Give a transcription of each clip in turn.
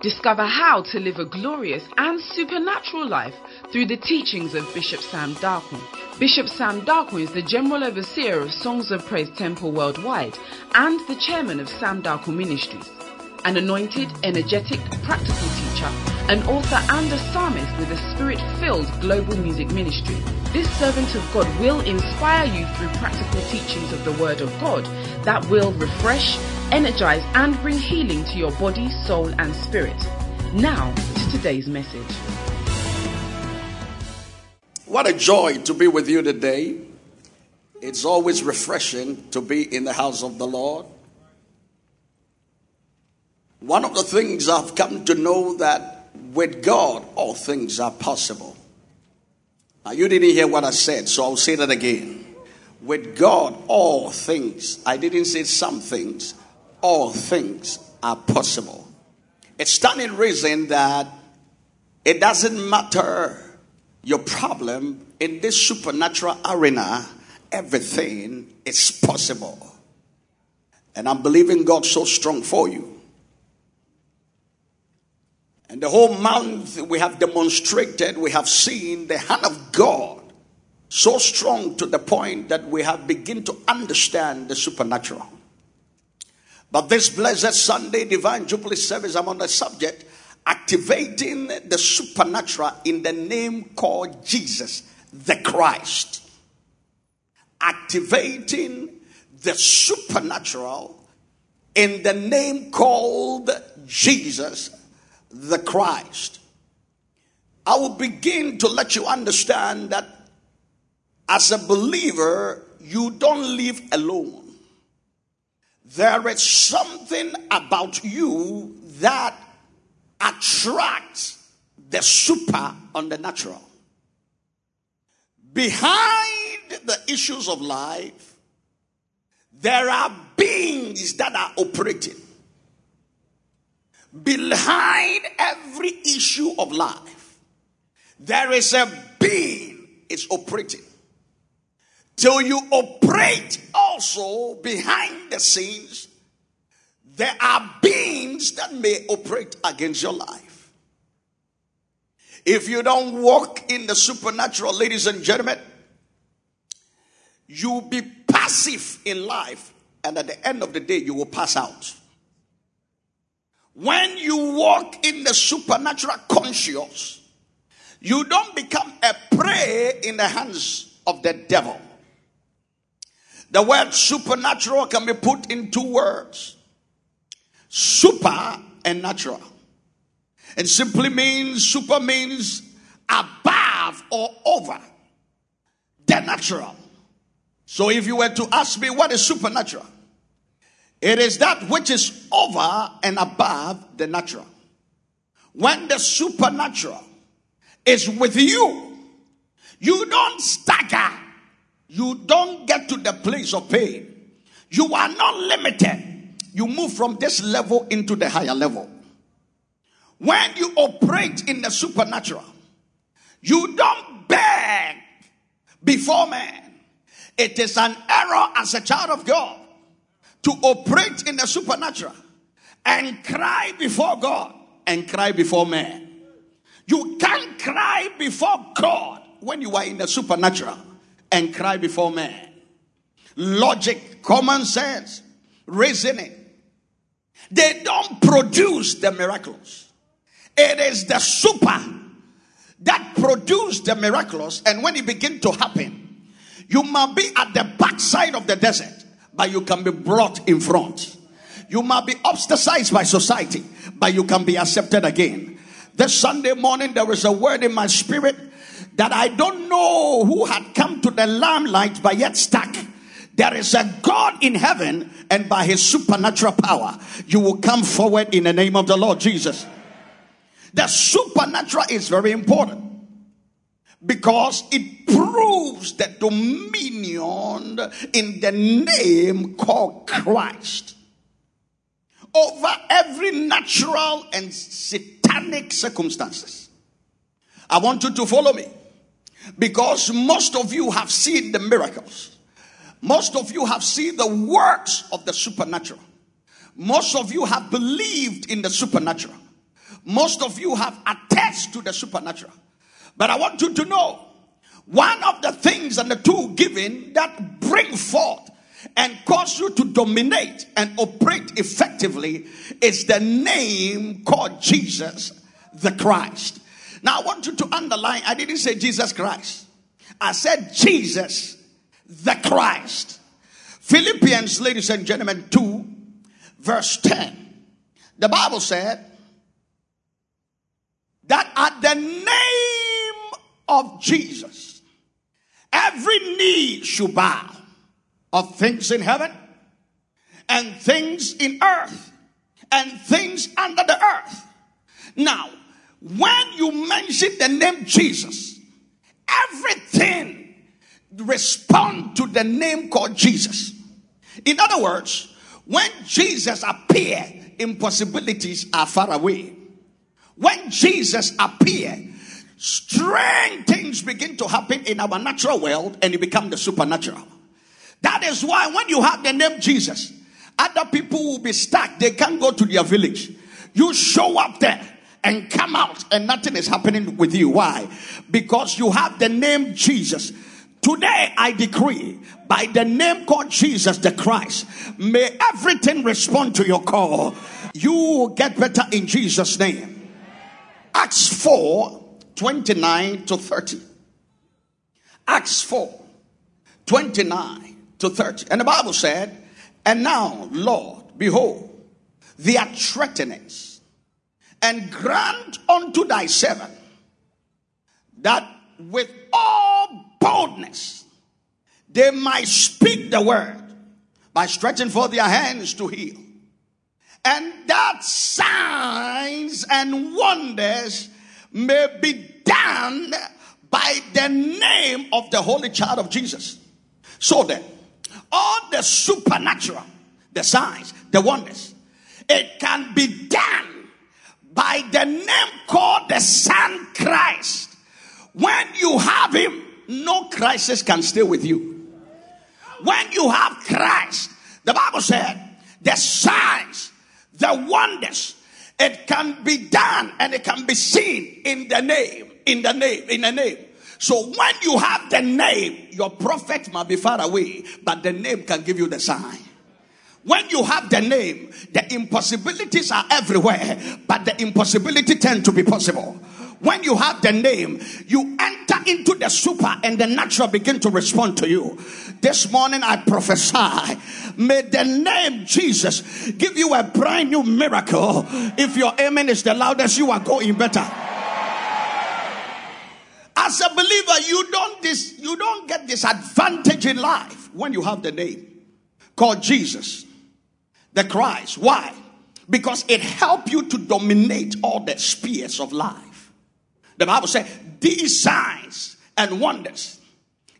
Discover how to live a glorious and supernatural life through the teachings of Bishop Sam Darkman. Bishop Sam Darkman is the General Overseer of Songs of Praise Temple Worldwide and the Chairman of Sam Darkman Ministries. An anointed, energetic, practical teacher, an author and a psalmist with a spirit-filled global music ministry. This servant of God will inspire you through practical teachings of the Word of God that will refresh, energize, and bring healing to your body, soul, and spirit. Now to today's message. What a joy to be with you today. It's always refreshing to be in the house of the Lord. One of the things I've come to know that with God, all things are possible. Now, you didn't hear what I said, so I'll say that again. With God, all things, I didn't say some things, all things are possible. It's standing reason that it doesn't matter your problem in this supernatural arena, everything is possible. And I'm believing God so strong for you. And the whole month we have demonstrated, we have seen the hand of God so strong to the point that we have begun to understand the supernatural. But this blessed Sunday Divine Jubilee service, I'm on the subject activating the supernatural in the name called Jesus, the Christ. Activating the supernatural in the name called Jesus, the Christ. I will begin to let you understand that as a believer, you don't live alone. There is something about you that attracts the super on the natural. Behind the issues of life, there are beings that are operating. Behind every issue of life, there is a being is operating. Till you operate also behind the scenes, there are beings that may operate against your life. If you don't walk in the supernatural, ladies and gentlemen, you'll be passive in life, and at the end of the day, you will pass out. When you walk in the supernatural conscious, you don't become a prey in the hands of the devil. The word supernatural can be put in two words super and natural. And simply means super means above or over the natural. So if you were to ask me what is supernatural, it is that which is over and above the natural. When the supernatural is with you, you don't stagger. You don't get to the place of pain. You are not limited. You move from this level into the higher level. When you operate in the supernatural, you don't beg before man. It is an error as a child of God to operate in the supernatural and cry before God and cry before man. You can't cry before God when you are in the supernatural and cry before man. Logic, common sense, reasoning. They don't produce the miracles. It is the super that produce the miraculous. And when it begin to happen, you must be at the backside of the desert but you can be brought in front. You might be ostracized by society, but you can be accepted again. This Sunday morning, there was a word in my spirit that I don't know who had come to the limelight, but yet stuck. There is a God in heaven, and by his supernatural power, you will come forward in the name of the Lord Jesus. The supernatural is very important because it proves the dominion in the name called Christ over every natural and satanic circumstances. I want you to follow me because most of you have seen the miracles. Most of you have seen the works of the supernatural. Most of you have believed in the supernatural. most of you have attached to the supernatural. But I want you to know one of the things and the two given that bring forth and cause you to dominate and operate effectively is the name called Jesus the Christ. Now I want you to underline, I didn't say Jesus Christ. I said Jesus the Christ. Philippians, ladies and gentlemen, 2, verse 10. The Bible said that at the name of Jesus, every knee should bow of things in heaven and things in earth and things under the earth. Now, when you mention the name Jesus, everything respond to the name called Jesus. In other words, when Jesus appear, impossibilities are far away. When Jesus appear, strange things begin to happen in our natural world and it become the supernatural. That is why when you have the name Jesus, other people will be stuck. They can't go to their village. You show up there and come out and nothing is happening with you. Why? Because you have the name Jesus. Today I decree by the name called Jesus the Christ, may everything respond to your call. You will get better in Jesus' name. Acts 4 29 to 30. Acts 4 29 to 30. And the Bible said, And now, Lord, behold, their threatenings, and grant unto thy servant that with all boldness they might speak the word by stretching forth their hands to heal. And that signs and wonders may be done by the name of the Holy Child of Jesus. So then, all the supernatural, the signs, the wonders, it can be done by the name called the Son Christ. When you have Him, no crisis can stay with you. When you have Christ, the Bible said, the signs, the wonders, it can be done and it can be seen in the name, in the name, in the name. So when you have the name, your prophet might be far away, but the name can give you the sign. When you have the name, the impossibilities are everywhere, but the impossibility tend to be possible. When you have the name, you enter into the super and the natural begin to respond to you. This morning I prophesy, may the name Jesus give you a brand new miracle. If your amen is the loudest, you are going better. As a believer, you don't this you don't get this advantage in life when you have the name called Jesus, the Christ. Why? Because it helps you to dominate all the spheres of life. The Bible says these signs and wonders,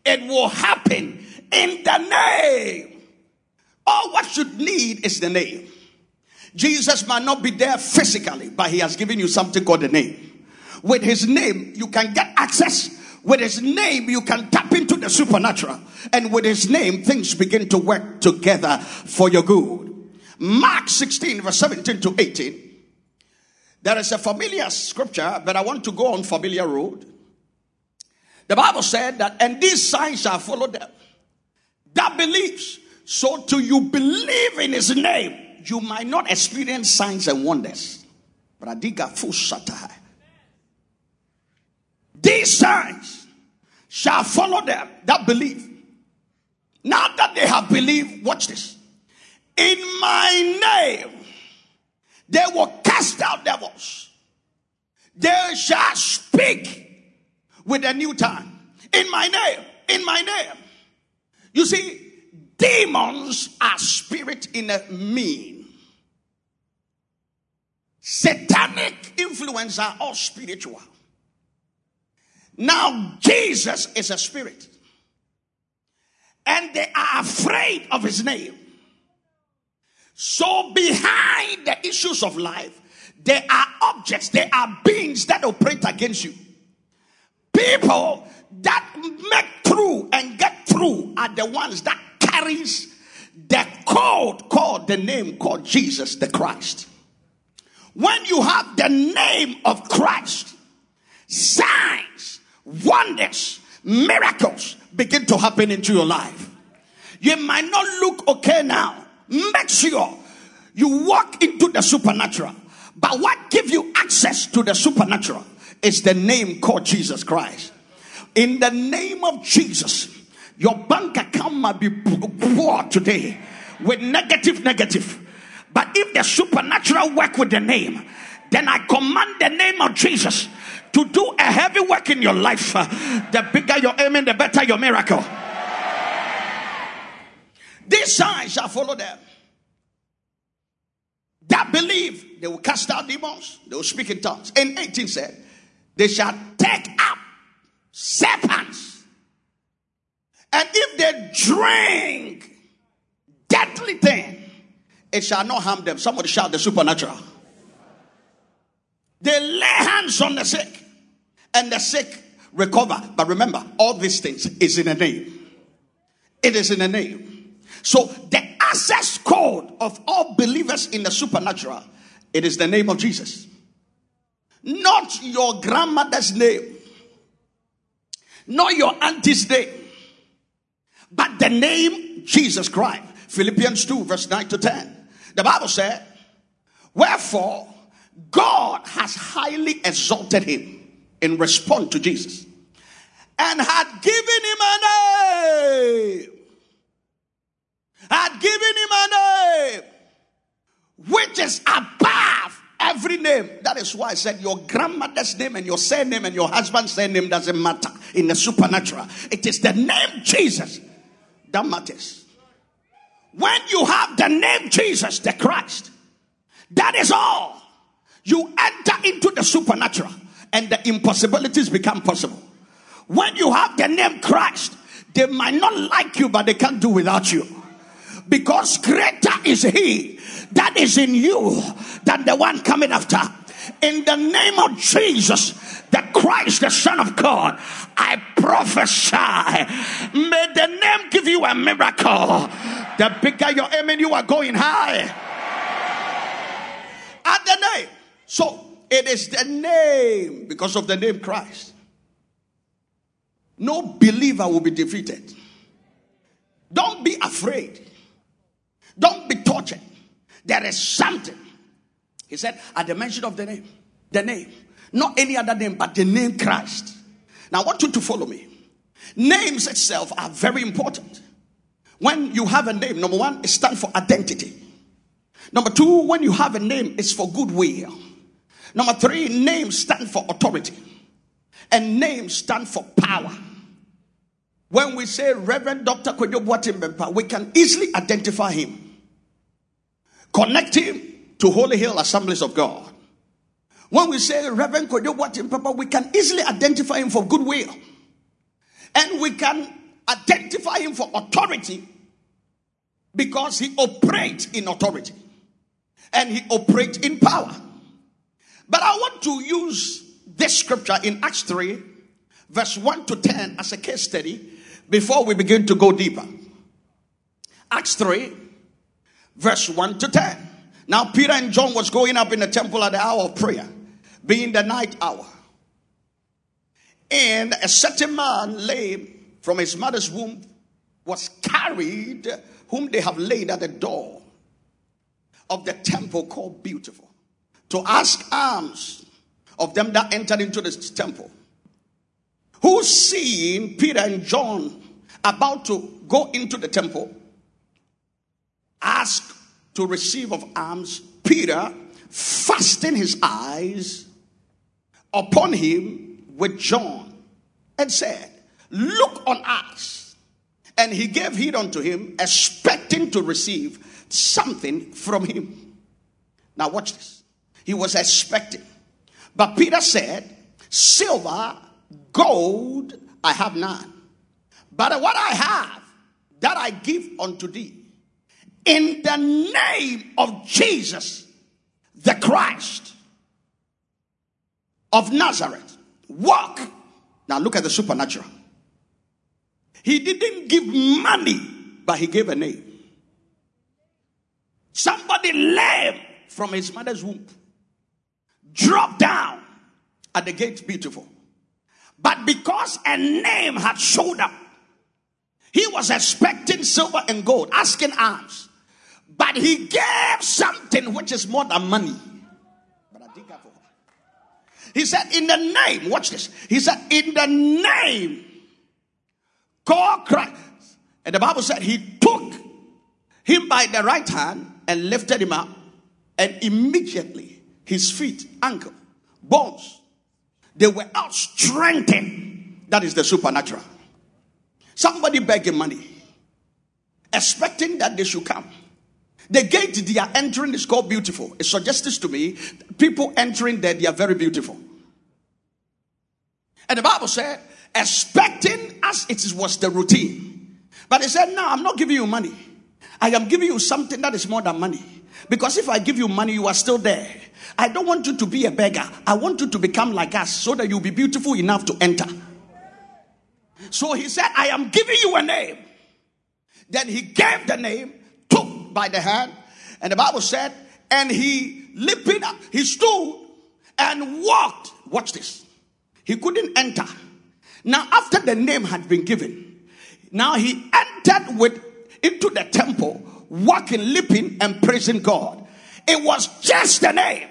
it will happen in the name. All what you need is the name. Jesus might not be there physically, but he has given you something called the name. With his name, you can get access. With his name, you can tap into the supernatural. And with his name, things begin to work together for your good. Mark 16, verse 17 to 18. There is a familiar scripture, but I want to go on familiar road. The Bible said that, and these signs shall follow them that believes. So, to you believe in his name, you might not experience signs and wonders. These signs shall follow them that believe. Now that they have believed, watch this. In my name, they will cast out devils. They shall speak with a new tongue. In my name, in my name. You see, demons are spirit in a mean. Satanic influence are all spiritual. Now, Jesus is a spirit. And they are afraid of his name. So, behind the issues of life, there are objects, there are beings that operate against you. People that make through and get through are the ones that carries the code called the name called Jesus the Christ. When you have the name of Christ, signs, wonders, miracles begin to happen into your life. You might not look okay now. Make sure you walk into the supernatural. But what gives you access to the supernatural is the name called Jesus Christ. In the name of Jesus, your bank account might be poor today with negative, negative. But if the supernatural work with the name, then I command the name of Jesus to do a heavy work in your life. The bigger your aim, the better your miracle. These signs shall follow them. That believe they will cast out demons, they will speak in tongues. In 18 said, they shall take up serpents. And if they drink deadly thing, it shall not harm them. Somebody shout the supernatural. They lay hands on the sick, and the sick recover. But remember, all these things is in a name. It is in a name. So the access code of all believers in the supernatural, it is the name of Jesus. Not your grandmother's name, not your auntie's name, but the name Jesus Christ. Philippians 2, verse 9 to 10. The Bible said, Wherefore, God has highly exalted him in response to Jesus and had given him a name. Had given him a name which is above every name. That is why I said your grandmother's name and your surname and your husband's surname doesn't matter in the supernatural. It is the name Jesus that matters. When you have the name Jesus, the Christ, that is all. You enter into the supernatural and the impossibilities become possible. When you have the name Christ, they might not like you, but they can't do without you. Because greater is He that is in you than the one coming after. In the name of Jesus, the Christ, the Son of God, I prophesy. May the name give you a miracle. The bigger your aim, you are going high. At the name. So it is the name because of the name Christ. No believer will be defeated. Don't be afraid. Don't be tortured. There is something. He said, at the mention of the name, the name, not any other name, but the name Christ. Now, I want you to follow me. Names itself are very important. When you have a name, number one, it stands for identity. Number two, when you have a name, it's for goodwill. Number three, names stand for authority. And names stand for power. When we say Reverend Dr. Kwadwo Boateng we can easily identify him. Connect him to Holy Hill Assemblies of God. When we say Reverend Kwadwo Boateng we can easily identify him for goodwill. And we can identify him for authority because he operates in authority and he operates in power. But I want to use this scripture in Acts 3, verse 1 to 10, as a case study before we begin to go deeper. Acts 3, verse 1 to 10. Now, Peter and John was going up in the temple at the hour of prayer, being the night hour. And a certain man lame from his mother's womb was carried, whom they have laid at the door of the temple called Beautiful to ask alms of them that entered into the temple. Who seeing Peter and John about to go into the temple, asked to receive of alms, Peter fastened his eyes upon him with John and said, Look on us. And he gave heed unto him, expecting to receive something from him. Now, watch this. He was expecting. But Peter said, Silver, gold, I have none. But what I have, that I give unto thee. In the name of Jesus, the Christ of Nazareth, walk. Now look at the supernatural. He didn't give money, but he gave a name. Somebody lame from his mother's womb dropped down at the gate beautiful. But because a name had showed up, he was expecting silver and gold, asking alms. But he gave something which is more than money. He said, In the name, watch this. He said, In the name, call Christ. And the Bible said, He took him by the right hand and lifted him up. And immediately his feet, ankle, bones, they were out strengthened. That is the supernatural. Somebody begging money, expecting that they should come. The gate they are entering is called beautiful. It suggests to me people entering there, they are very beautiful. And the Bible said, expecting as it was the routine. But he said, No, I'm not giving you money. I am giving you something that is more than money. Because if I give you money, you are still there. I don't want you to be a beggar. I want you to become like us so that you'll be beautiful enough to enter. So he said, I am giving you a name. Then he gave the name, took by the hand, and the Bible said, and he lifted up, he stood and walked. Watch this. He couldn't enter. Now, after the name had been given, now he entered with into the temple, walking, leaping, and praising God. It was just the name.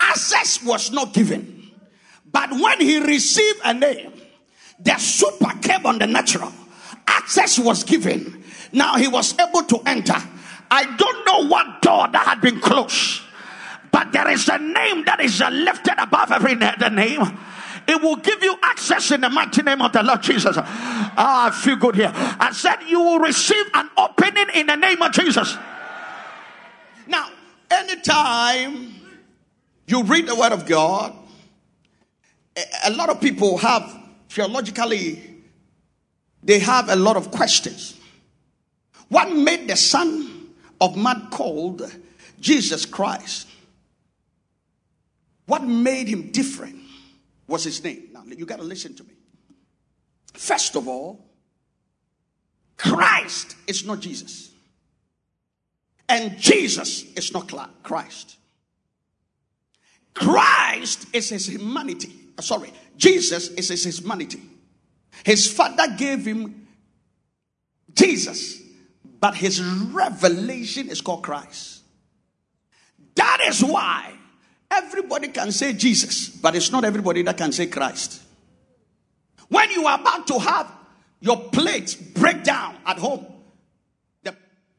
Access was not given. But when he received a name, the super came on the natural. Access was given. Now he was able to enter. I don't know what door that had been closed. But there is a name that is lifted above every other name. It will give you access in the mighty name of the Lord Jesus. Ah, I feel good here. I said you will receive an opening in the name of Jesus. Now, anytime you read the word of God, a lot of people have theologically, they have a lot of questions. What made the Son of Man called Jesus Christ? What made him different was his name? Now, you got to listen to me. First of all, Christ is not Jesus. And Jesus is not Christ. Christ is his humanity. Uh, sorry, Jesus is his humanity. His father gave him Jesus, but his revelation is called Christ. That is why everybody can say Jesus, but it's not everybody that can say Christ. When you are about to have your plate break down at home, the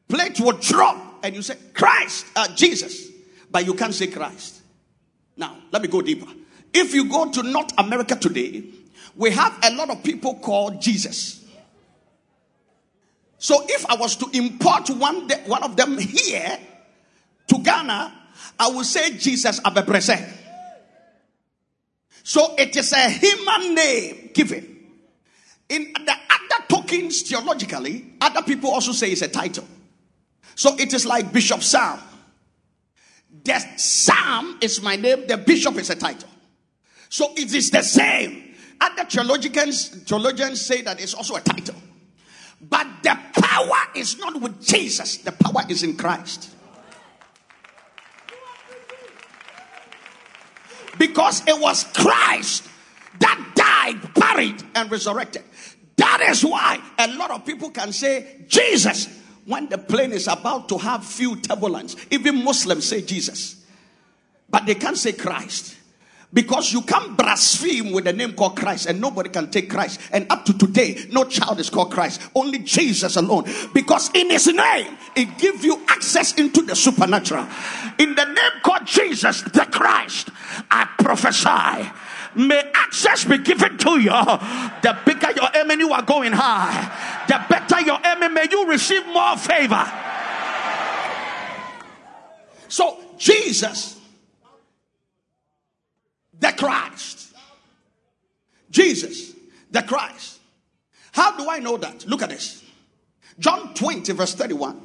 plate will drop and you say Christ, uh, Jesus, but you can't say Christ. Now, let me go deeper. If you go to North America today, we have a lot of people called Jesus. So if I was to import one, one of them here to Ghana, I would say Jesus Abebrese. So it is a human name given. In the other tokens, theologically, other people also say it's a title. So it is like Bishop Sam. The Sam is my name, the bishop is a title. So it is the same. Other theologians, theologians say that it's also a title. But the power is not with Jesus, the power is in Christ. Because it was Christ that died, buried, and resurrected. That is why a lot of people can say Jesus when the plane is about to have few turbulence. Even Muslims say Jesus, but they can't say Christ. Because you can't blaspheme with a name called Christ and nobody can take Christ. And up to today, no child is called Christ. Only Jesus alone. Because in his name, it gives you access into the supernatural. In the name called Jesus, the Christ, I prophesy. May access be given to you. The bigger your aim you are going high. The better your aim, may you receive more favor. So, Jesus the Christ. Jesus, the Christ. How do I know that? Look at this. John 20, verse 31.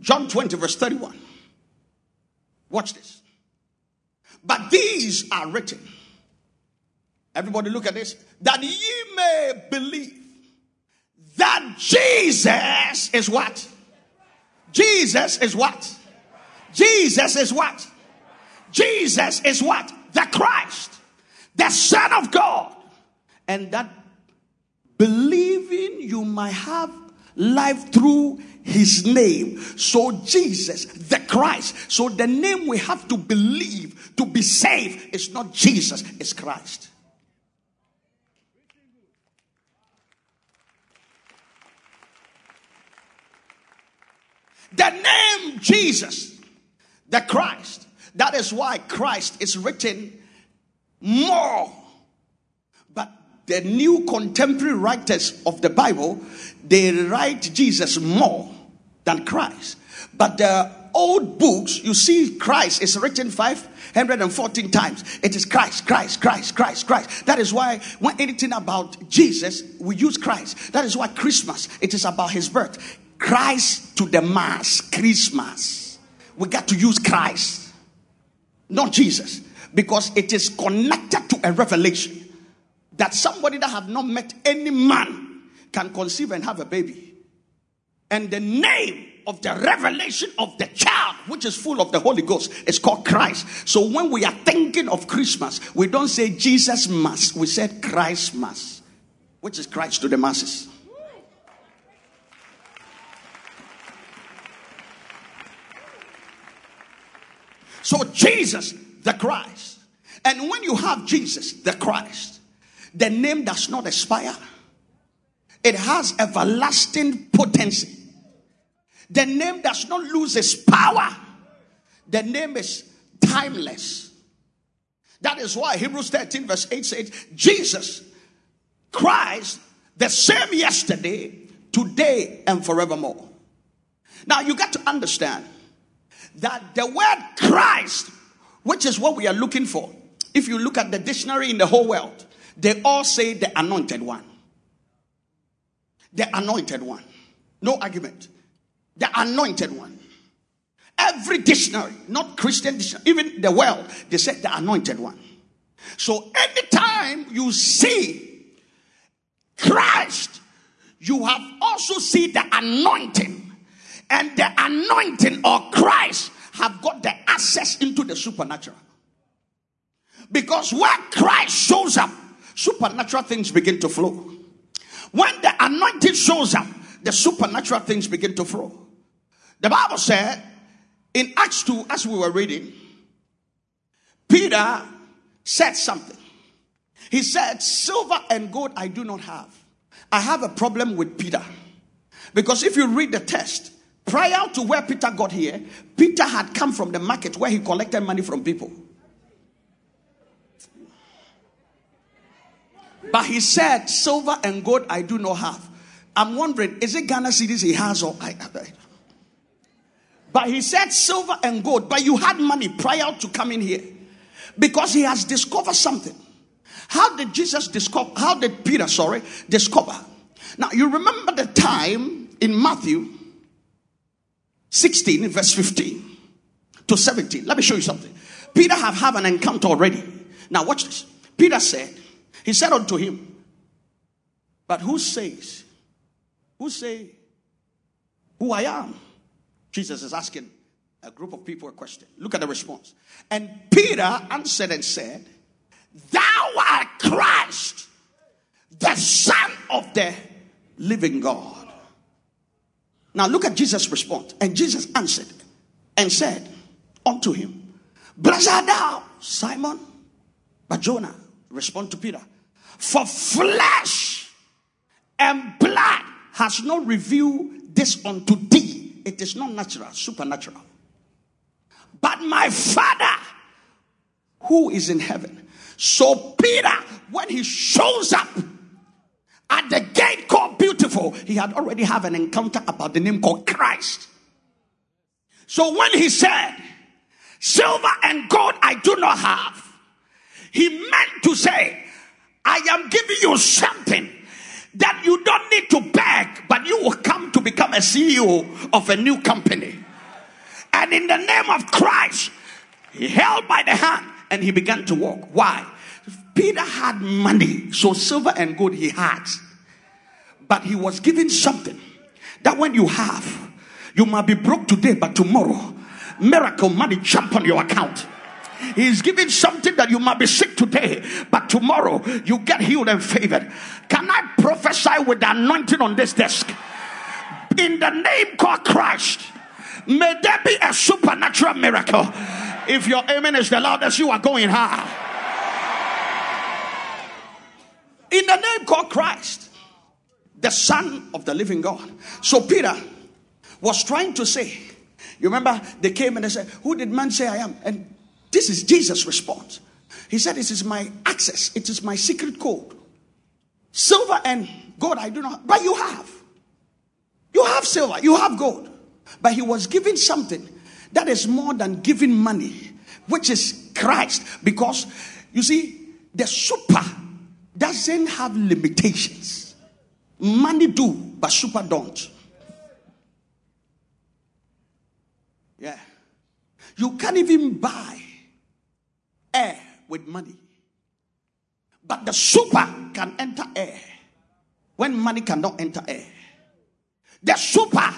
John 20, verse 31. Watch this. But these are written. Everybody look at this. That ye may believe that Jesus is what? Jesus is what? Jesus is what? Jesus is what? The Christ, the Son of God. And that believing you might have life through his name. So Jesus, the Christ. So the name we have to believe to be saved is not Jesus, it's Christ. The name Jesus, the Christ. That is why Christ is written more. But the new contemporary writers of the Bible, they write Jesus more than Christ. But the old books, you see Christ is written 514 times. It is Christ, Christ, Christ, Christ, Christ. That is why when anything about Jesus, we use Christ. That is why Christmas, it is about his birth. Christ to the mass, Christmas. We got to use Christ, not Jesus, because it is connected to a revelation that somebody that have not met any man can conceive and have a baby. And the name of the revelation of the child, which is full of the Holy Ghost, is called Christ. So when we are thinking of Christmas, we don't say Jesus Mass, we said Christ Mass, which is Christ to the masses. So Jesus, the Christ. And when you have Jesus, the Christ, the name does not expire. It has everlasting potency. The name does not lose its power. The name is timeless. That is why Hebrews 13, verse 8 says, Jesus Christ, the same yesterday, today, and forevermore. Now you got to understand that the word Christ, which is what we are looking for, if you look at the dictionary in the whole world, they all say the anointed one. The anointed one. No argument. The anointed one. Every dictionary, not Christian dictionary, even the world, they said the anointed one. So anytime you see Christ, you have also seen the anointing. And the anointing or Christ have got the access into the supernatural. Because when Christ shows up, supernatural things begin to flow. When the anointing shows up, the supernatural things begin to flow. The Bible said in Acts 2, as we were reading, Peter said something. He said, Silver and gold I do not have. I have a problem with Peter. Because if you read the text, prior to where Peter got here, Peter had come from the market where he collected money from people. But he said, Silver and gold I do not have. I'm wondering, is it Ghana cedis he has or I, I, But he said silver and gold, but you had money prior to coming here. Because he has discovered something. How did Jesus discover, how did Peter, sorry, discover? Now you remember the time in Matthew 16, verse 15 to 17. Let me show you something. Peter have had an encounter already. Now watch this. Peter said, he said unto him, But who says, who say who I am? Jesus is asking a group of people a question. Look at the response. And Peter answered and said, Thou art Christ, the Son of the living God. Now look at Jesus' response. And Jesus answered and said unto him, Blessed art thou, Simon. Barjona respond to Peter, For flesh and blood has not revealed this unto thee. It is not natural, supernatural. But my Father who is in heaven. So Peter, when he shows up at the gate called Beautiful, he had already have an encounter about the name called Christ. So when he said, Silver and gold I do not have, he meant to say, I am giving you something that you don't need to beg, but you will come to become a CEO of a new company. And in the name of Christ, he held by the hand and he began to walk. Why? Peter had money, so silver and gold he had. But he was given something that when you have, you might be broke today, but tomorrow, miracle money jump on your account. He's giving something that you might be sick today, but tomorrow you get healed and favored. Can I prophesy with the anointing on this desk? In the name called Christ, may there be a supernatural miracle. If your amen is the loudest, you are going high. In the name called Christ, the Son of the living God. So Peter was trying to say, you remember they came and they said, Who did man say I am? And this is Jesus' response. He said, This is my access, it is my secret code. Silver and gold I do not, but you have. You have silver, you have gold. But he was giving something that is more than giving money, which is Christ. Because you see, the super doesn't have limitations. Money do, but super don't. Yeah. You can't even buy air with money. But the super can enter air when money cannot enter air. The super,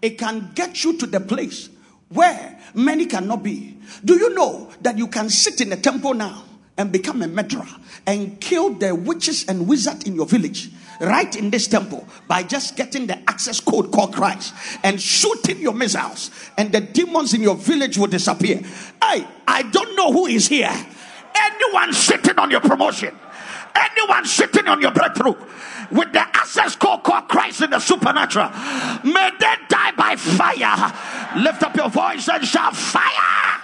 it can get you to the place where many cannot be. Do you know that you can sit in a temple now and become a murderer and kill the witches and wizards in your village right in this temple by just getting the access code called Christ and shooting your missiles, and the demons in your village will disappear. Hey, I don't know who is here. Anyone sitting on your promotion, anyone sitting on your breakthrough with the access code called Christ in the supernatural, may they die by fire. Lift up your voice and shout fire.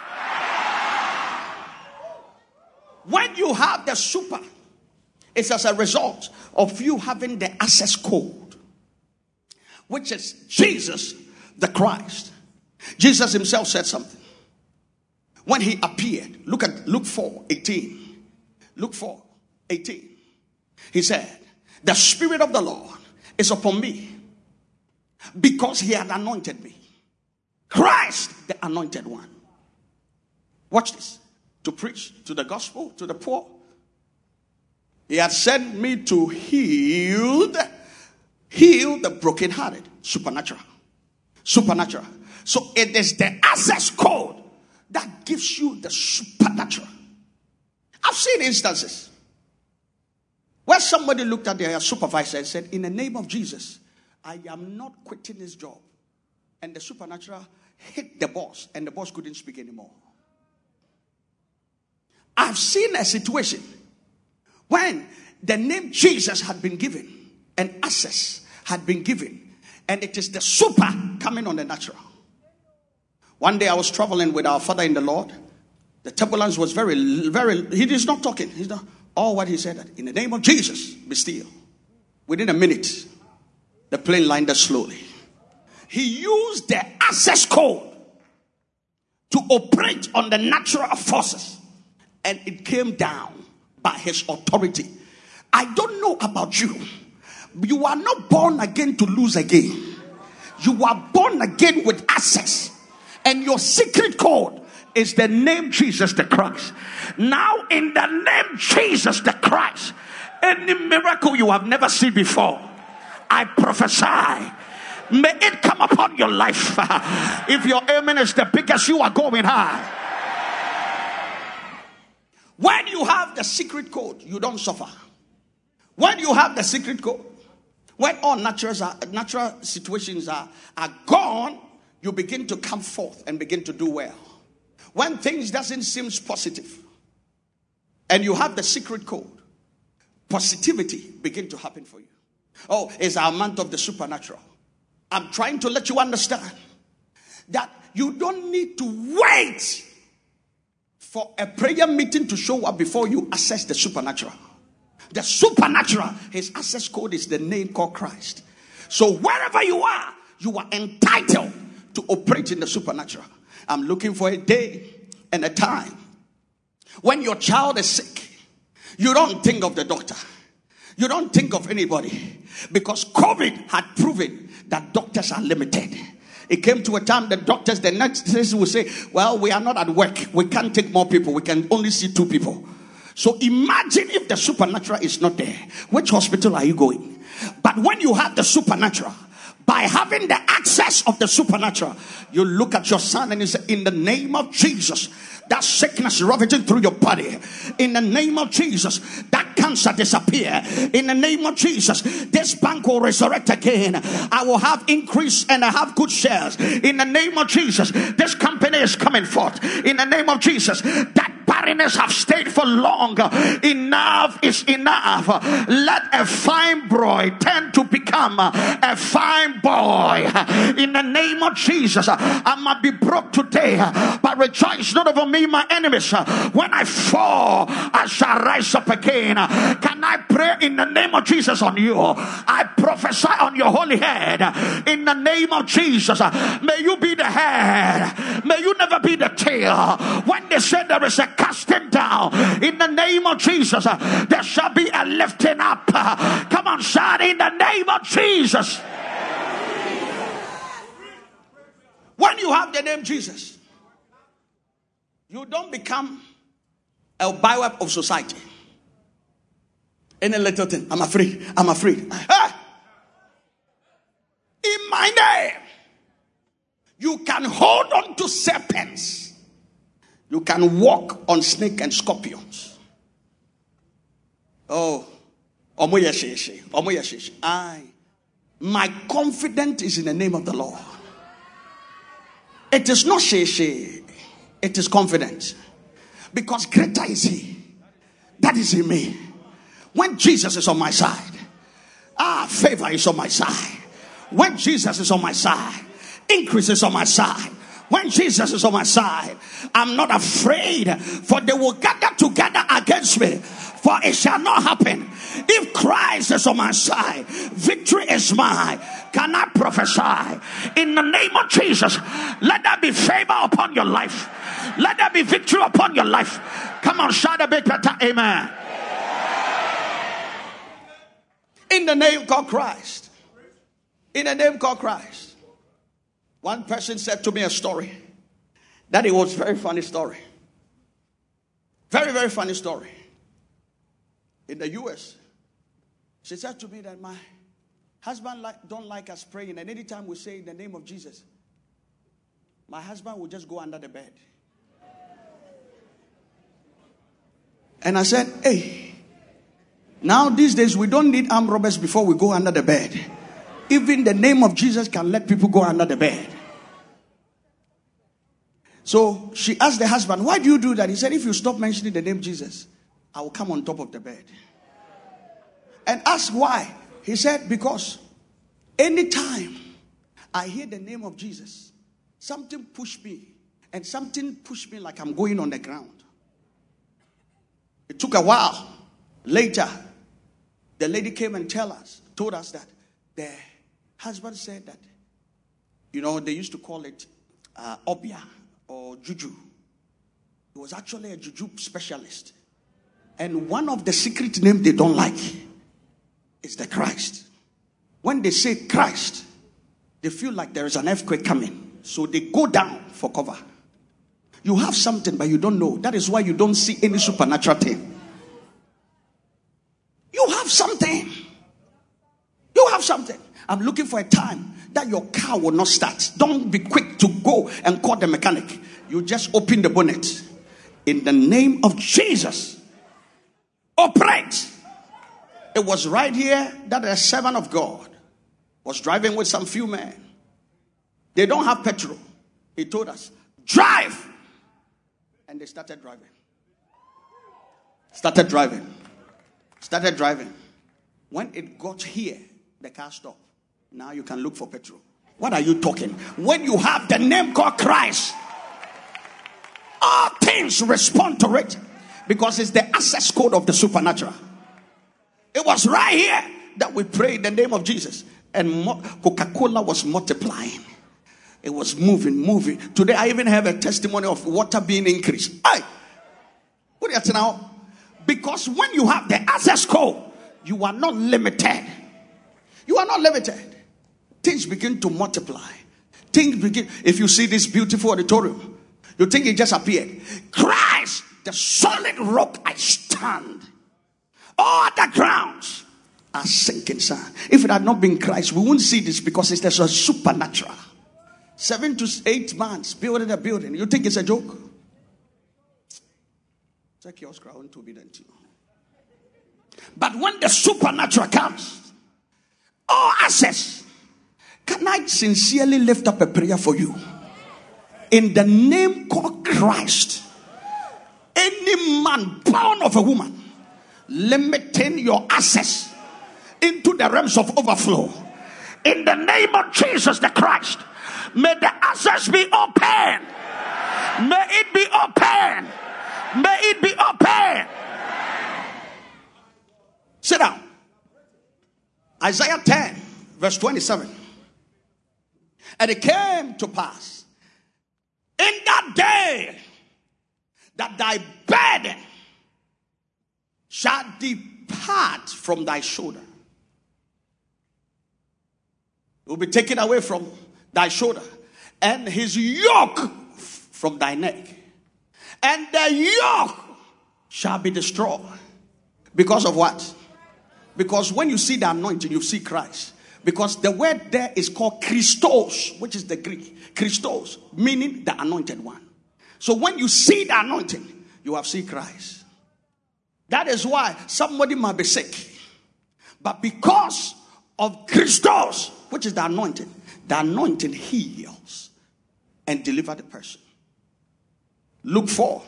When you have the super, it's as a result of you having the access code, which is Jesus the Christ. Jesus himself said something. When he appeared, look at Luke 4 18. Luke 4 18. He said, The Spirit of the Lord is upon me because he had anointed me. Christ, the anointed one. Watch this. To preach to the gospel, to the poor, he had sent me to heal, heal the brokenhearted. Supernatural. Supernatural. So it is the access code that gives you the supernatural. I've seen instances where somebody looked at their supervisor and said, In the name of Jesus, I am not quitting this job. And the supernatural hit the boss, and the boss couldn't speak anymore. I've seen a situation when the name Jesus had been given and access had been given, and it is the super coming on the natural. One day I was traveling with our father in the Lord. The turbulence was very, very, he is not talking. He's not, all what he said, in the name of Jesus, be still. Within a minute, the plane landed slowly. He used the access code to operate on the natural forces, and it came down by his authority. I don't know about you. You are not born again to lose again. You are born again with access. And your secret code is the name Jesus the Christ. Now, in the name Jesus the Christ, any miracle you have never seen before, I prophesy. May it come upon your life. if your amen is the biggest, you are going high. When you have the secret code, you don't suffer. When you have the secret code, when all natural, natural situations are, are gone, you begin to come forth and begin to do well. When things doesn't seem positive, and you have the secret code, positivity begin to happen for you. Oh, it's our month of the supernatural. I'm trying to let you understand that you don't need to wait for a prayer meeting to show up before you access the supernatural. The supernatural, his access code is the name called Christ. So wherever you are, you are entitled to operate in the supernatural. I'm looking for a day and a time when your child is sick. You don't think of the doctor. You don't think of anybody because COVID had proven that doctors are limited. It came to a time the doctors, the nurses will say, Well, we are not at work. We can't take more people. We can only see two people. So imagine if the supernatural is not there. Which hospital are you going? But when you have the supernatural, by having the access of the supernatural. You look at your son and you say, In the name of Jesus, that sickness ravaging through your body. In the name of Jesus, that cancer disappear. In the name of Jesus, this bank will resurrect again. I will have increase and I have good shares. In the name of Jesus, this company is coming forth. In the name of Jesus, that barrenness have stayed for long. Enough is enough. Let a fine boy tend to become a fine boy. In the name of Jesus, I might be broke today, but rejoice not over me, my enemies. When I fall, I shall rise up again. Can I pray in the name of Jesus on you? I prophesy on your holy head in the name of Jesus. May you be the head. May you never be the tail. When they say there is a casting down in the name of Jesus, there shall be a lifting up. Come on, shout in the name of Jesus. When you have the name Jesus, you don't become a byword of society. Any little thing, I'm afraid, I'm afraid. Ah! In my name, you can hold on to serpents. You can walk on snake and scorpions. Oh, I, my confidence is in the name of the Lord. It is not she, she. It is confidence. Because greater is he that is in me. When Jesus is on my side, ah, favor is on my side. When Jesus is on my side, increase is on my side. When Jesus is on my side, I'm not afraid, for they will gather together against me, for it shall not happen. If Christ is on my side, victory is mine. Can I prophesy in the name of Jesus? Let there be favor upon your life. Let there be victory upon your life. Come on, shout a bit better. Amen. In the name called Christ. In the name called Christ. One person said to me a story that it was very funny story. Very, very funny story. In the US, she said to me that my husband like, don't like us praying, and anytime we say in the name of Jesus, my husband will just go under the bed. And I said, Hey, now these days we don't need armed robbers before we go under the bed. Even the name of Jesus can let people go under the bed. So she asked the husband, Why do you do that? He said, If you stop mentioning the name Jesus, I will come on top of the bed. And ask why. He said, Because anytime I hear the name of Jesus, something push me, and something pushed me like I'm going on the ground. It took a while. Later, the lady came and tell us, told us that the husband said that, you know, they used to call it uh, obia or juju. He was actually a juju specialist. And one of the secret names they don't like is the Christ. When they say Christ, they feel like there is an earthquake coming. So they go down for cover. You have something, but you don't know. That is why you don't see any supernatural thing. You have something. You have something. I'm looking for a time that your car will not start. Don't be quick to go and call the mechanic. You just open the bonnet. In the name of Jesus, operate. It was right here that a servant of God was driving with some few men. They don't have petrol. He told us, drive. And they started driving. Started driving. Started driving. When it got here, the car stopped. Now you can look for petrol. What are you talking? When you have the name called Christ, all things respond to it because it's the access code of the supernatural. It was right here that we prayed the name of Jesus, and Coca Cola was multiplying. It was moving, moving. Today, I even have a testimony of water being increased. Hey, what are you now? Because when you have the access code, you are not limited. You are not limited. Things begin to multiply. Things begin. If you see this beautiful auditorium, you think it just appeared. Christ, the solid rock I stand. All the grounds are sinking, sir. If it had not been Christ, we wouldn't see this because it's there's a supernatural. Seven to eight months building a building. You think it's a joke? Check your crown to be done to you. But when the supernatural comes, access. Can I sincerely lift up a prayer for you? In the name called Christ, any man born of a woman limiting your access into the realms of overflow. In the name of Jesus the Christ, may the access be open. May it be open. May it be open. Sit down. Isaiah 10, verse 27. And it came to pass in that day that thy burden shall depart from thy shoulder. It will be taken away from thy shoulder, and his yoke from thy neck. And the yoke shall be destroyed. Because of what? Because when you see the anointing, you see Christ. Because the word there is called Christos, which is the Greek. Christos, meaning the anointed one. So when you see the anointing, you have seen Christ. That is why somebody might be sick. But because of Christos, which is the anointing, the anointing heals and deliver the person. Luke 4.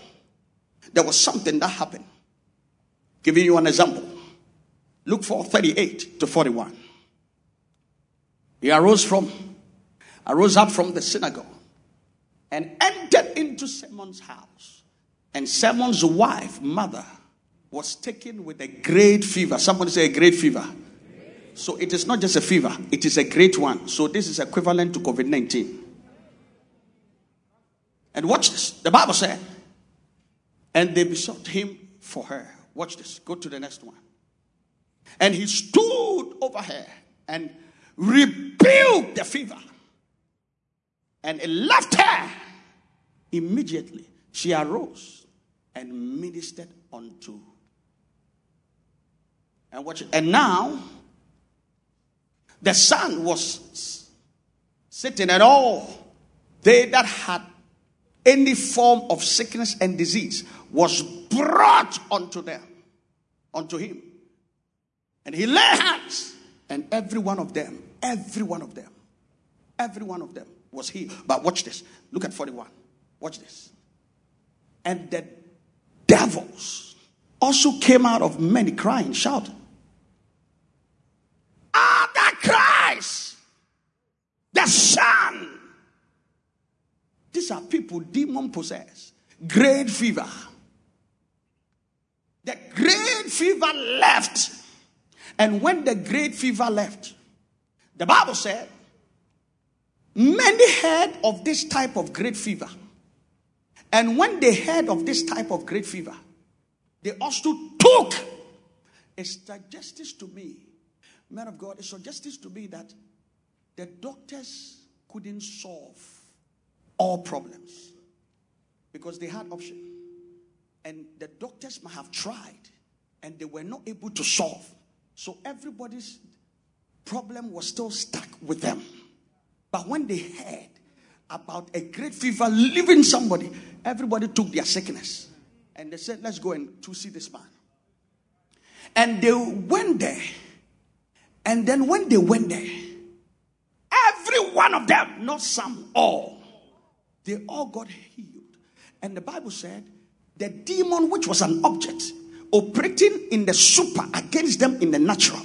There was something that happened. Giving you an example. Luke 4 38 to 41. He arose from, arose up from the synagogue and entered into Simon's house. And Simon's wife, mother, was taken with a great fever. Somebody say a great fever. So it is not just a fever, it is a great one. So this is equivalent to COVID 19. And watch this. The Bible said, and they besought him for her. Watch this. Go to the next one. And he stood over her and rebuked the fever. And it left her immediately. She arose and ministered unto. And watch. And now the sun was sitting at all. They that had any form of sickness and disease was brought unto them, unto him. And he lay hands, and every one of them, every one of them, every one of them was healed. But watch this. Look at 41. Watch this. And the devils also came out of many crying, shouting, Ah, Christ, the Son. These are people demon possessed, great fever. The great fever left. And when the great fever left, the Bible said, many heard of this type of great fever. And when they heard of this type of great fever, they also took. It's justice to me man of God, it suggests to me that the doctors couldn't solve all problems because they had option. And the doctors might have tried and they were not able to solve. So everybody's problem was still stuck with them. But when they heard about a great fever leaving somebody, everybody took their sickness. And they said, let's go and to see this man. And they went there and then when they went there, every one of them, not some, all, they all got healed. And the Bible said the demon, which was an object, operating in the super against them in the natural,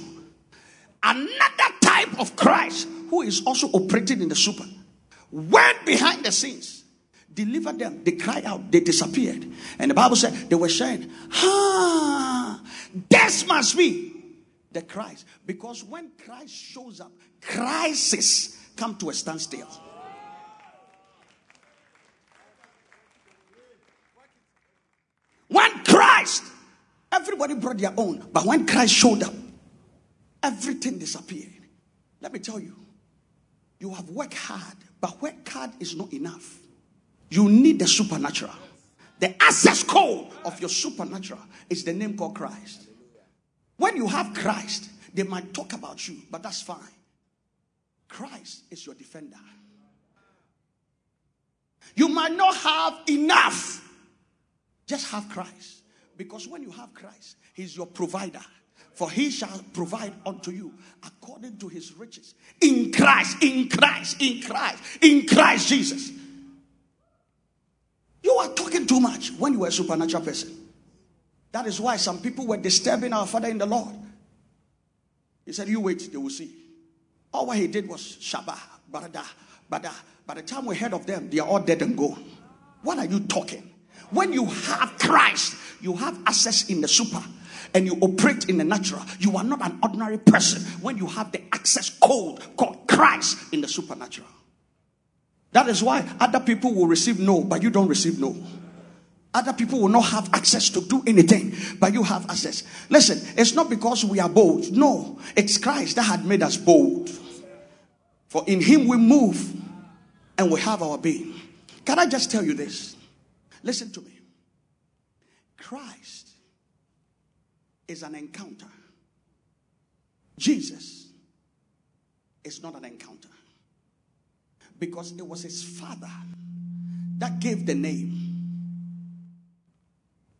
another type of Christ who is also operating in the super, went behind the scenes, delivered them. They cried out, they disappeared. And the Bible said they were saying, Ah, this must be the Christ. Because when Christ shows up, crisis come to a standstill. When Christ, everybody brought their own, but when Christ showed up, everything disappeared. Let me tell you, you have worked hard, but work hard is not enough. You need the supernatural. The access code of your supernatural is the name called Christ. When you have Christ, They might talk about you, but that's fine. Christ is your defender. You might not have enough. Just have Christ. Because when you have Christ, He's your provider. For He shall provide unto you according to His riches. In Christ, in Christ, in Christ, in Christ Jesus. You are talking too much when you are a supernatural person. That is why some people were disturbing our Father in the Lord. He said, You wait, they will see. All what he did was Shabbat, Barada, Bada. By the time we heard of them, they are all dead and gone. What are you talking? When you have Christ, you have access in the super and you operate in the natural. You are not an ordinary person when you have the access code called Christ in the supernatural. That is why other people will receive no, but you don't receive no. Other people will not have access to do anything, but you have access. Listen, it's not because we are bold. No, it's Christ that had made us bold. For in Him we move and we have our being. Can I just tell you this? Listen to me. Christ is an encounter. Jesus is not an encounter. Because it was his father that gave the name.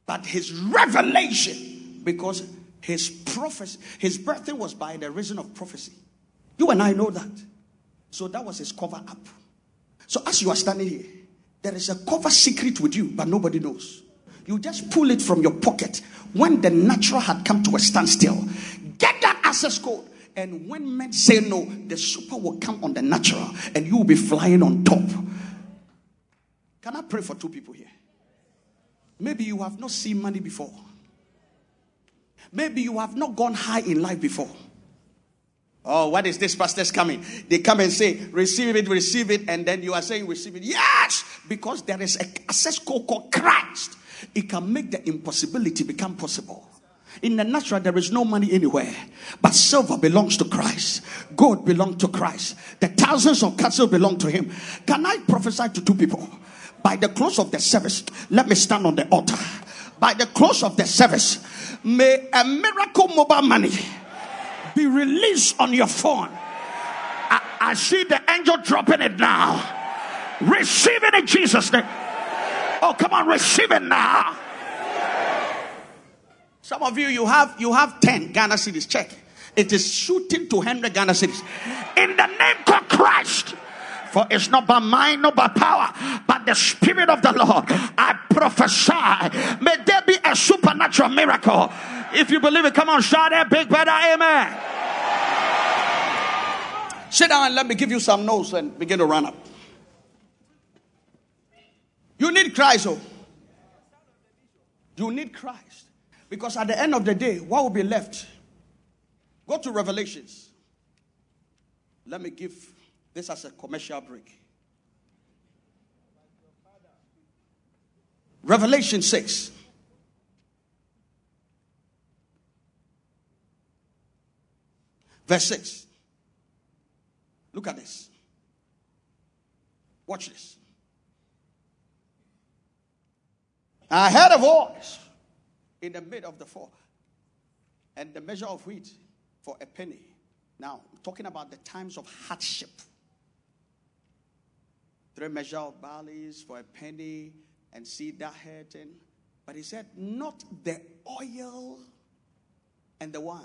But his revelation, because his prophecy, his birthday was by the reason of prophecy. You and I know that. So that was his cover up. So as you are standing here, there is a cover secret with you, but nobody knows. You just pull it from your pocket when the natural had come to a standstill. Get that access code. And when men say no, the super will come on the natural and you will be flying on top. Can I pray for two people here? Maybe you have not seen money before. Maybe you have not gone high in life before. Oh, what is this pastors coming? They come and say, receive it, receive it, and then you are saying, receive it. Yes, because there is a access code called Christ. It can make the impossibility become possible. In the natural, there is no money anywhere, but silver belongs to Christ, gold belongs to Christ, the thousands of cattle belong to Him. Can I prophesy to two people? By the close of the service, let me stand on the altar. By the close of the service, may a miracle mobile money be released on your phone. I, I see the angel dropping it now. Receive it in Jesus' name. Oh, come on, receive it now. Some of you, you have you have 10 Ghana cedis. Check. It is shooting to 100 Ghana cedis. In the name of Christ. For it's not by mind, not by power, but the Spirit of the Lord. I prophesy. May there be a supernatural miracle. If you believe it, come on, shout it big better amen. Sit down and let me give you some notes and begin to run up. You need Christ, oh. You need Christ. Because at the end of the day, what will be left? Go to Revelations. Let me give this as a commercial break. Revelation 6. Verse 6. Look at this. Watch this. I heard a voice in the mid of the floor, and the measure of wheat for a penny. Now, I'm talking about the times of hardship. Three measure of barley for a penny and seed that hurting. But he said, not the oil and the wine.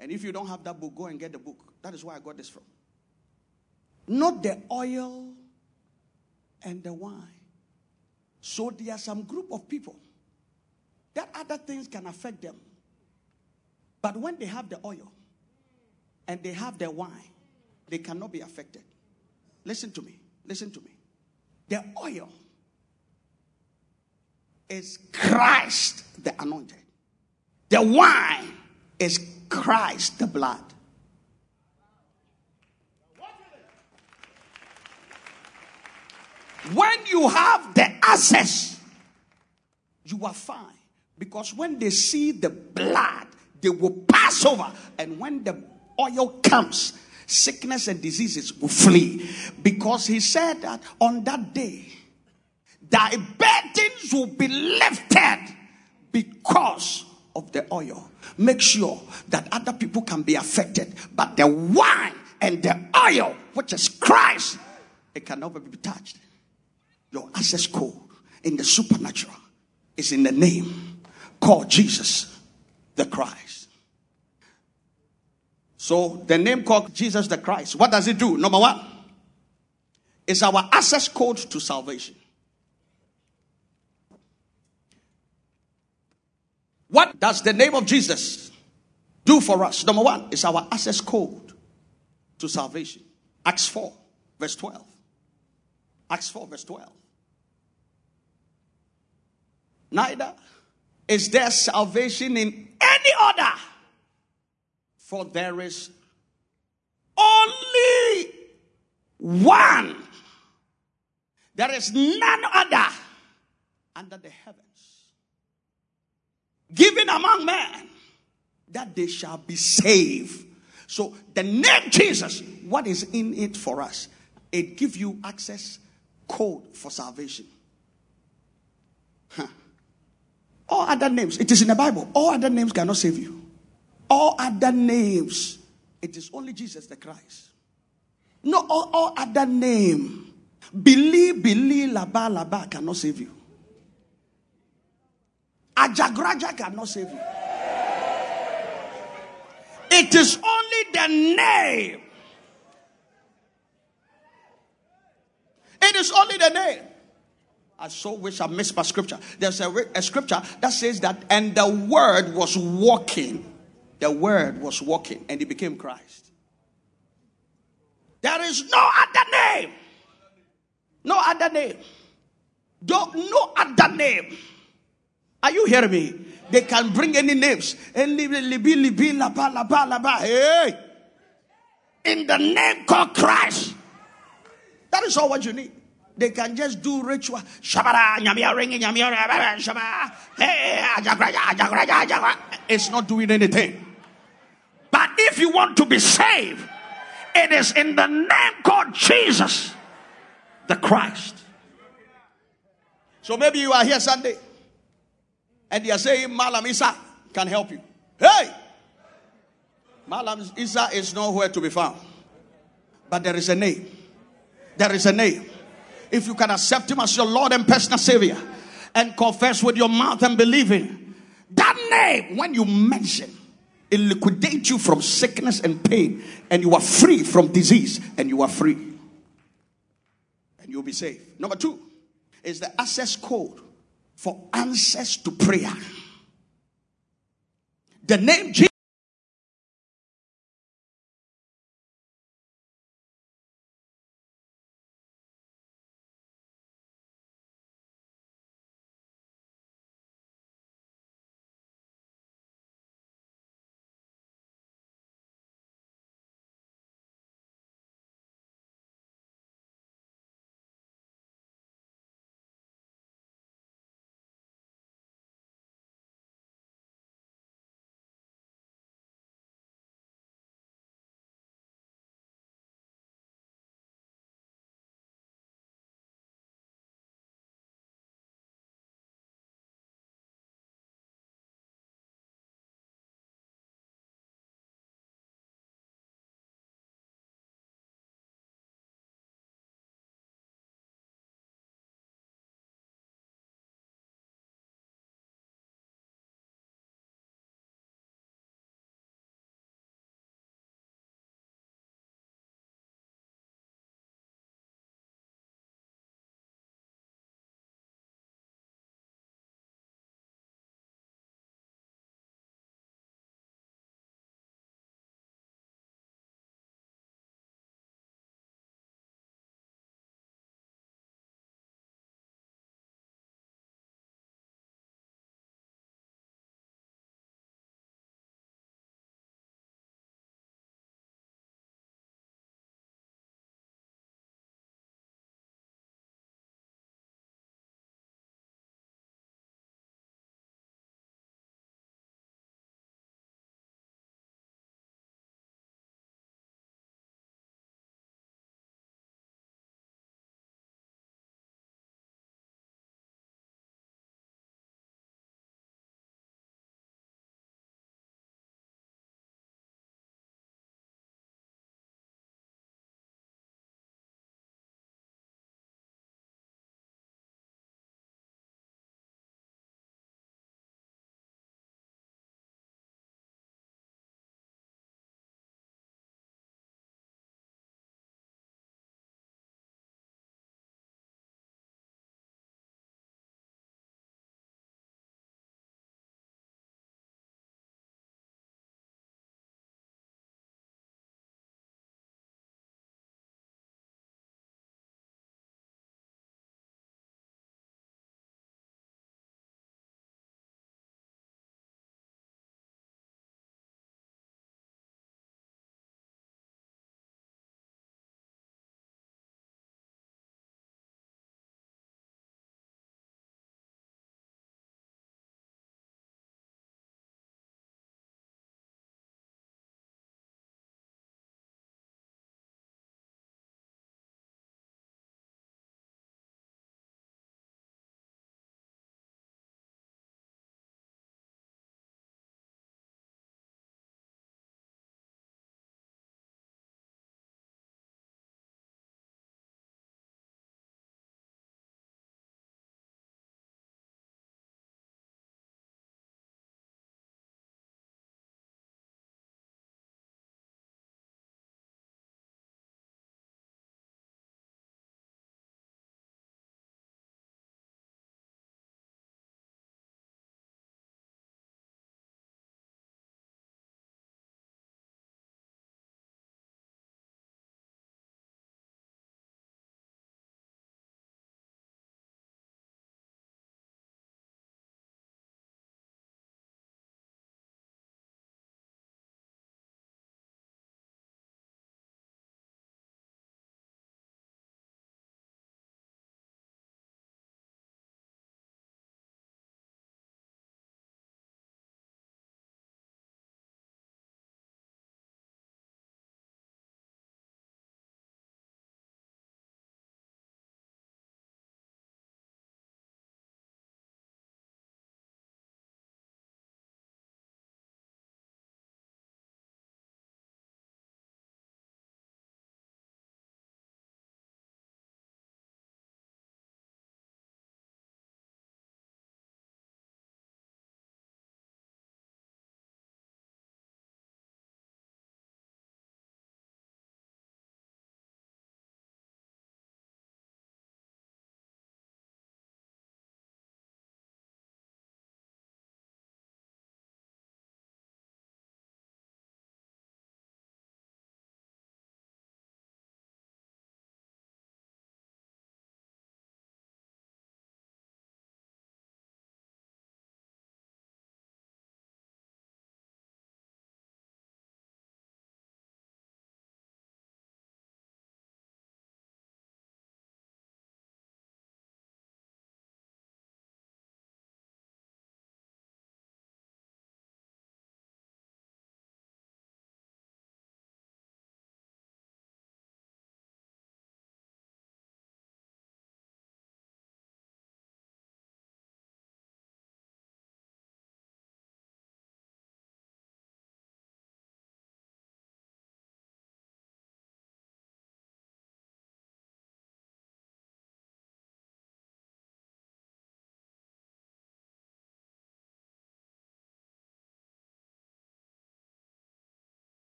And if you don't have that book, go and get the book. That is where I got this from. Not the oil and the wine. So there are some group of people that other things can affect them. But when they have the oil and they have the wine, they cannot be affected. Listen to me. Listen to me. The oil is Christ the anointed. The wine is Christ the blood. When you have the access, you are fine. Because when they see the blood, they will pass over. And when the oil comes, sickness and diseases will flee. Because he said that on that day, thy burdens will be lifted because of the oil. make sure that other people can be affected. But the wine and the oil, which is Christ, it can never be touched. Your access code in the supernatural is in the name called Jesus the Christ. So the name called Jesus the Christ, what does it do? Number one, it's our access code to salvation. What does the name of Jesus do for us? Number one, it's our access code to salvation. Acts 4, verse 12. Acts 4, verse 12. Neither is there salvation in any other, for there is only one. There is none other under the heavens given among men that they shall be saved. So the name Jesus, what is in it for us? It gives you access code for salvation. Huh. All other names, it is in the Bible. All other names cannot save you. All other names, it is only Jesus the Christ. No, all, all other name, believe, believe, laba, laba cannot save you. Ajagraja cannot save you. It is only the name. It is only the name. I so wish I missed my scripture. There's a, a scripture that says that, and the word was walking. The word was walking, and he became Christ. There is no other name. No other name. Don't, no other name. Are you hearing me? They can bring any names. Hey! In the name called Christ. That is all what you need. They can just do ritual. It's not doing anything. But if you want to be saved, it is in the name called Jesus, the Christ. So maybe you are here Sunday and they are saying Malam Isa can help you. Hey! Malam Isa is nowhere to be found. But there is a name. There is a name. If you can accept him as your Lord and personal Savior and confess with your mouth and believe in that name, when you mention, it liquidates you from sickness and pain, and you are free from disease, and you are free. And you'll be safe. Number two is the access code for answers to prayer. The name Jesus.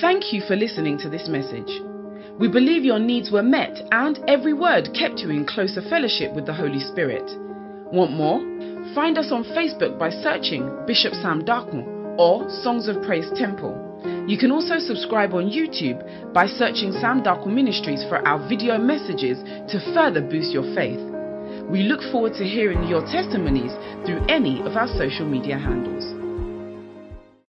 Thank you for listening to this message. We believe your needs were met and every word kept you in closer fellowship with the Holy Spirit. Want more? Find us on Facebook by searching Bishop Sam Darkon or Songs of Praise Temple. You can also subscribe on YouTube by searching Sam Darkon Ministries for our video messages to further boost your faith. We look forward to hearing your testimonies through any of our social media handles.